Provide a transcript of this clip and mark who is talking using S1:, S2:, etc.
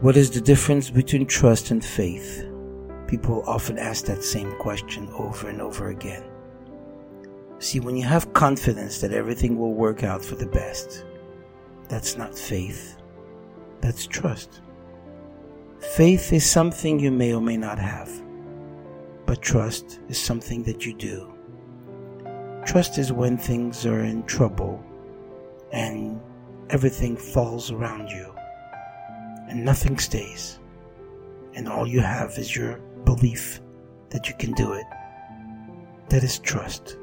S1: What is the difference between trust and faith? People often ask that same question over and over again. See, when you have confidence that everything will work out for the best, that's not faith, that's trust. Faith is something you may or may not have, but trust is something that you do. Trust is when things are in trouble and everything falls around you and nothing stays. And all you have is your belief that you can do it. That is trust.